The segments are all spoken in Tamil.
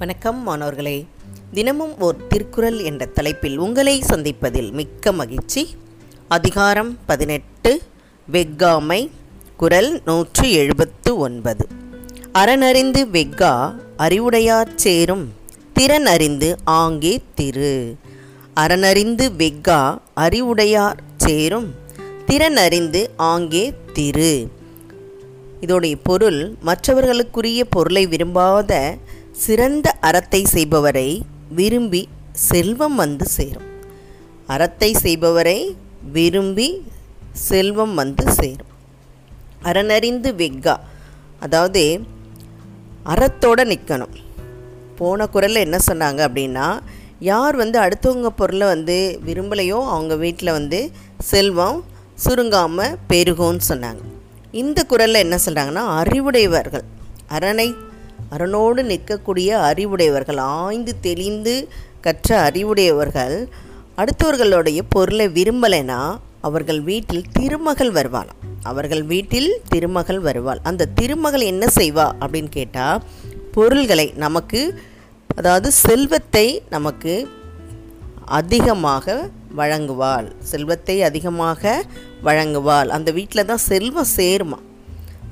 வணக்கம் மாணவர்களே. தினமும் ஓர் திருக்குறள் என்ற தலைப்பில் உங்களை சந்திப்பதில் மிக்க மகிழ்ச்சி. அதிகாரம் பதினெட்டு வெக்காமை குரல் நூற்று எழுபத்து ஒன்பது. அறனறிந்து வெக்கா அறிவுடையார் சேரும் திறன் அறிந்து ஆங்கே திரு. அறனறிந்து வெக்கா அறிவுடையார் சேரும் திறன் அறிந்து ஆங்கே திரு. இதோடைய பொருள் மற்றவர்களுக்குரிய பொருளை விரும்பாத சிறந்த அறத்தை செய்பவரை விரும்பி செல்வம் வந்து சேரும். அறத்தை செய்பவரை விரும்பி செல்வம் வந்து சேரும். அறனறிந்து வெக்கா அதாவது அறத்தோடு நிற்கணும் போன குரலில் என்ன சொன்னாங்க அப்படின்னா யார் வந்து அடுத்தவங்க பொருளை வந்து விரும்பலையோ அவங்க வீட்டில் வந்து செல்வம் சுருங்காமல் பெருகும்னு சொன்னாங்க. இந்த குரலில் என்ன சொல்கிறாங்கன்னா அறிவுடையவர்கள் அரணை அரணோடு நிற்கக்கூடிய அறிவுடையவர்கள் ஆய்ந்து தெளிந்து கற்ற அறிவுடையவர்கள் அடுத்தவர்களுடைய பொருளை விரும்பலைன்னா அவர்கள் வீட்டில் திருமகள் வருவாளாம். அவர்கள் வீட்டில் திருமகள் வருவாள். அந்த திருமகள் என்ன செய்வா அப்படின்னு கேட்டால் பொருள்களை நமக்கு அதாவது செல்வத்தை நமக்கு அதிகமாக வழங்குவாள். செல்வத்தை அதிகமாக வழங்குவாள். அந்த வீட்டில் தான் செல்வம் சேருமா?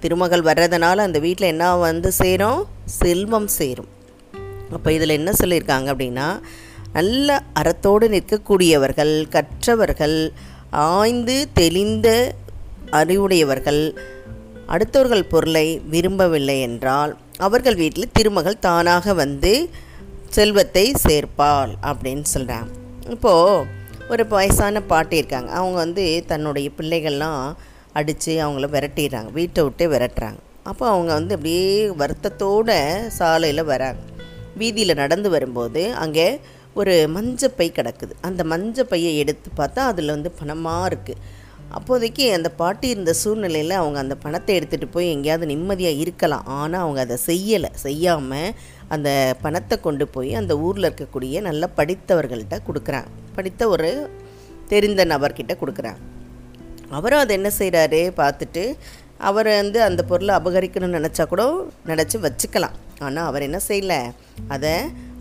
திருமகள் வர்றதுனால அந்த வீட்டில் என்ன வந்து சேரும்? செல்வம் சேரும். அப்போ இதில் என்ன சொல்லியிருக்காங்க அப்படின்னா நல்ல அறத்தோடு நிற்கக்கூடியவர்கள் கற்றவர்கள் ஆய்ந்து தெளிந்த அறிவுடையவர்கள் அடுத்தவர்கள் பொருளை விரும்பவில்லை என்றால் அவர்கள் வீட்டில் திருமகள் தானாக வந்து செல்வத்தை சேர்ப்பாள் அப்படின்னு சொல்கிறாங்க இப்போது ஒரு வயசான பாட்டி இருக்காங்க. அவங்க வந்து தன்னுடைய பிள்ளைகள்லாம் அடித்து அவங்கள விரட்டிடுறாங்க. வீட்டை விட்டே விரட்டுறாங்க. அப்போ அவங்க வந்து அப்படியே வருத்தத்தோடு சாலையில் வராங்க. வீதியில் நடந்து வரும்போது அங்கே ஒரு மஞ்சப்பை கிடக்குது. அந்த மஞ்சப்பையை எடுத்து பார்த்தா அதில் வந்து பணமாக இருக்குது அப்போதைக்கு அந்த பாட்டி இருந்த சூழ்நிலையில் அவங்க அந்த பணத்தை எடுத்துகிட்டு போய் எங்கேயாவது நிம்மதியாக இருக்கலாம். ஆனால் அவங்க அதை செய்யலை. செய்யாமல் அந்த பணத்தை கொண்டு போய் அந்த ஊரில் இருக்கக்கூடிய நல்ல படித்தவர்கள்ட்ட கொடுக்குறாங்க. படித்த ஒரு தெரிந்த நபர்கிட்ட கொடுக்குறாங்க. அவரும் அதை என்ன செய்கிறாரு பார்த்துட்டு அவர் வந்து அந்த பொருளை அபகரிக்கணும்னு நினச்சா கூட நினச்சி வச்சுக்கலாம். ஆனால் அவர் என்ன செய்யலை? அதை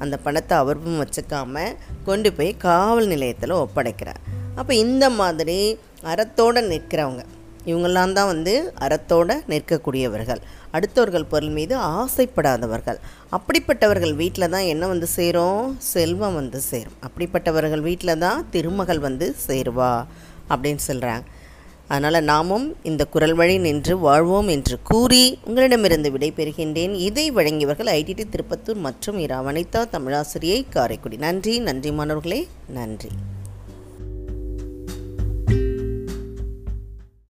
அந்த பணத்தை அவரும் வச்சுக்காமல் கொண்டு போய் காவல் நிலையத்தில் ஒப்படைக்கிறார். அப்போ இந்த மாதிரி அறத்தோடு நிற்கிறவங்க இவங்கெல்லாம் தான் வந்து அறத்தோடு நிற்கக்கூடியவர்கள். அடுத்தவர்கள் பொருள் மீது ஆசைப்படாதவர்கள். அப்படிப்பட்டவர்கள் வீட்டில் தான் என்ன வந்து சேரும்? செல்வம் வந்து சேரும். அப்படிப்பட்டவர்கள் வீட்டில் தான் திருமகள் வந்து சேருவா? அப்படின்னு சொல்கிறாங்க அதனால் நாமும் இந்த குரல் வழி நின்று வாழ்வோம் என்று கூறி உங்களிடமிருந்து விடைபெறுகின்றேன். இதை வழங்கியவர்கள் ஐடிடி திருப்பத்தூர் மற்றும் இரா வனிதா தமிழாசிரியை காரைக்குடி. நன்றி நன்றி மாணவர்களே நன்றி.